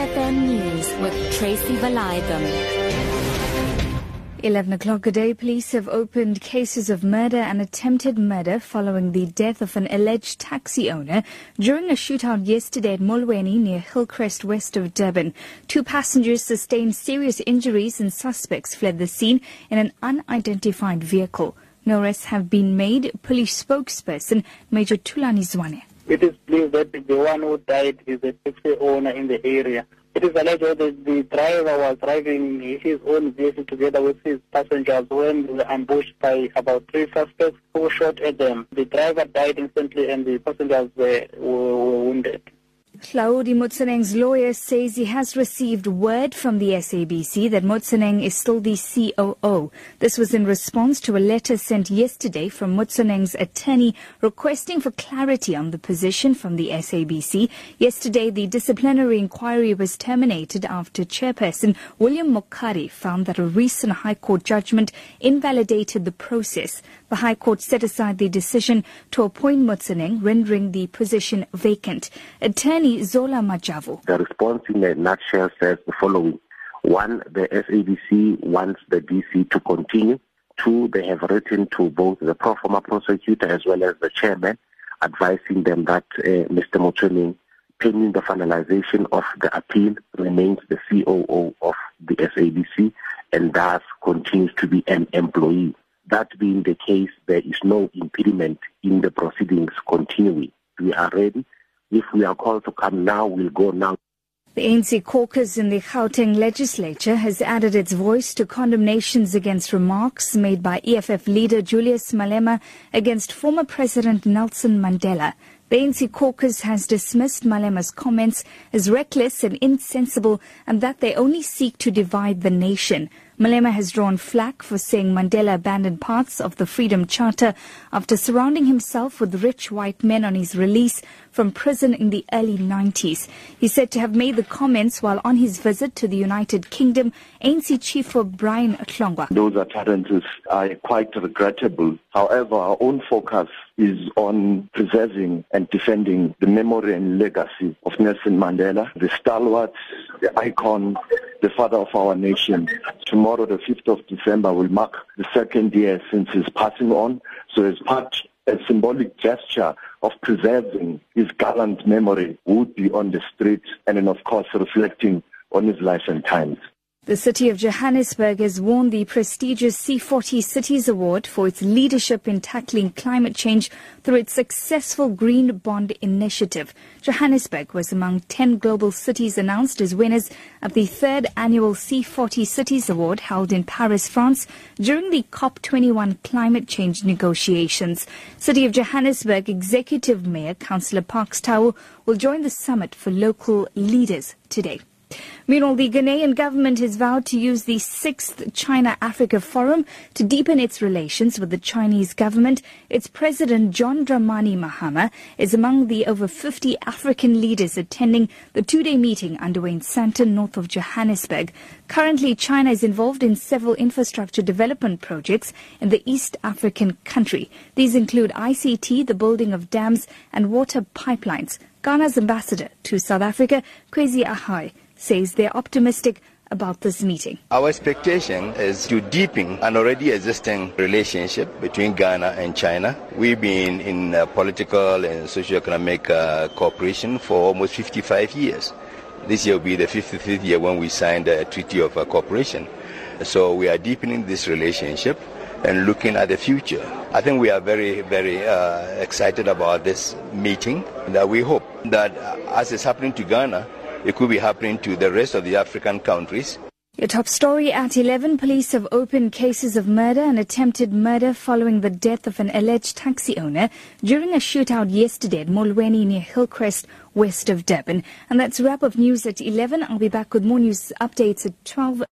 FM News with Tracy Valaydham. 11 o'clock a day, police have opened cases of murder and attempted murder following the death of an alleged taxi owner during a shootout yesterday at Molweni near Hillcrest west of Durban. Two passengers sustained serious injuries and suspects fled the scene in an unidentified vehicle. No arrests have been made. Police spokesperson Major Thulani Zwane. It is believed that the one who died is a taxi owner in the area. It is alleged that the driver was driving his own vehicle together with his passengers when they were ambushed by about three suspects who shot at them. The driver died instantly and the passengers were, were wounded. Hlaudi Motsoeneng's lawyer says he has received word from the SABC that Motsoeneng is still the COO. This was in response to a letter sent yesterday from Motsoeneng's attorney requesting for clarity on the position from the SABC. Yesterday, the disciplinary inquiry was terminated after chairperson William Mokhari found that a recent High Court judgment invalidated the process. The High Court set aside the decision to appoint Motsoeneng, rendering the position vacant. Attorney Zola. The response in a nutshell says the following. One, the SABC wants the DC to continue. Two, they have written to both the pro forma prosecutor as well as the chairman, advising them that uh, Mr. Motsoeneng, pending the finalization of the appeal, remains the COO of the SABC and thus continues to be an employee. That being the case, there is no impediment in the proceedings continuing. We are ready. If we are called to come now, we'll go now. The ANC caucus in the Gauteng legislature has added its voice to condemnations against remarks made by EFF leader Julius Malema against former President Nelson Mandela. The ANC caucus has dismissed Malema's comments as reckless and insensible and that they only seek to divide the nation. Malema has drawn flack for saying Mandela abandoned parts of the Freedom Charter after surrounding himself with rich white men on his release from prison in the early 90s. He's said to have made the comments while on his visit to the United Kingdom. ANC Chief of Brian Hlongwa. Those utterances are quite regrettable. However, our own focus is on preserving and defending the memory and legacy of Nelson Mandela, the stalwart, the icon, the father of our nation. Tomorrow, the 5th of December, will mark the second year since his passing on. So as part, a symbolic gesture of preserving his gallant memory would be on the streets and then, of course, reflecting on his life and times. The city of Johannesburg has won the prestigious C40 Cities Award for its leadership in tackling climate change through its successful Green Bond initiative. Johannesburg was among 10 global cities announced as winners of the third annual C40 Cities Award held in Paris, France during the COP21 climate change negotiations. City of Johannesburg Executive Mayor Councillor Parks Tau will join the summit for local leaders today. Meanwhile, the Ghanaian government has vowed to use the sixth China-Africa Forum to deepen its relations with the Chinese government. Its president, John Dramani Mahama, is among the over 50 African leaders attending the two-day meeting underway in Sandton, north of Johannesburg. Currently, China is involved in several infrastructure development projects in the East African country. These include ICT, the building of dams and water pipelines. Ghana's ambassador to South Africa, Kwesi Arhai, says they're optimistic about this meeting. Our expectation is to deepen an already existing relationship between Ghana and China. We've been in uh, political and socio-economic uh, cooperation for almost 55 years. This year will be the 55th year when we signed a treaty of uh, cooperation. So we are deepening this relationship and looking at the future. I think we are very, very uh, excited about this meeting. That we hope that uh, as is happening to Ghana, it could be happening to the rest of the African countries. Your top story at 11 police have opened cases of murder and attempted murder following the death of an alleged taxi owner during a shootout yesterday at Molweni near Hillcrest, west of Durban. And that's wrap of news at 11. I'll be back with more news updates at 12.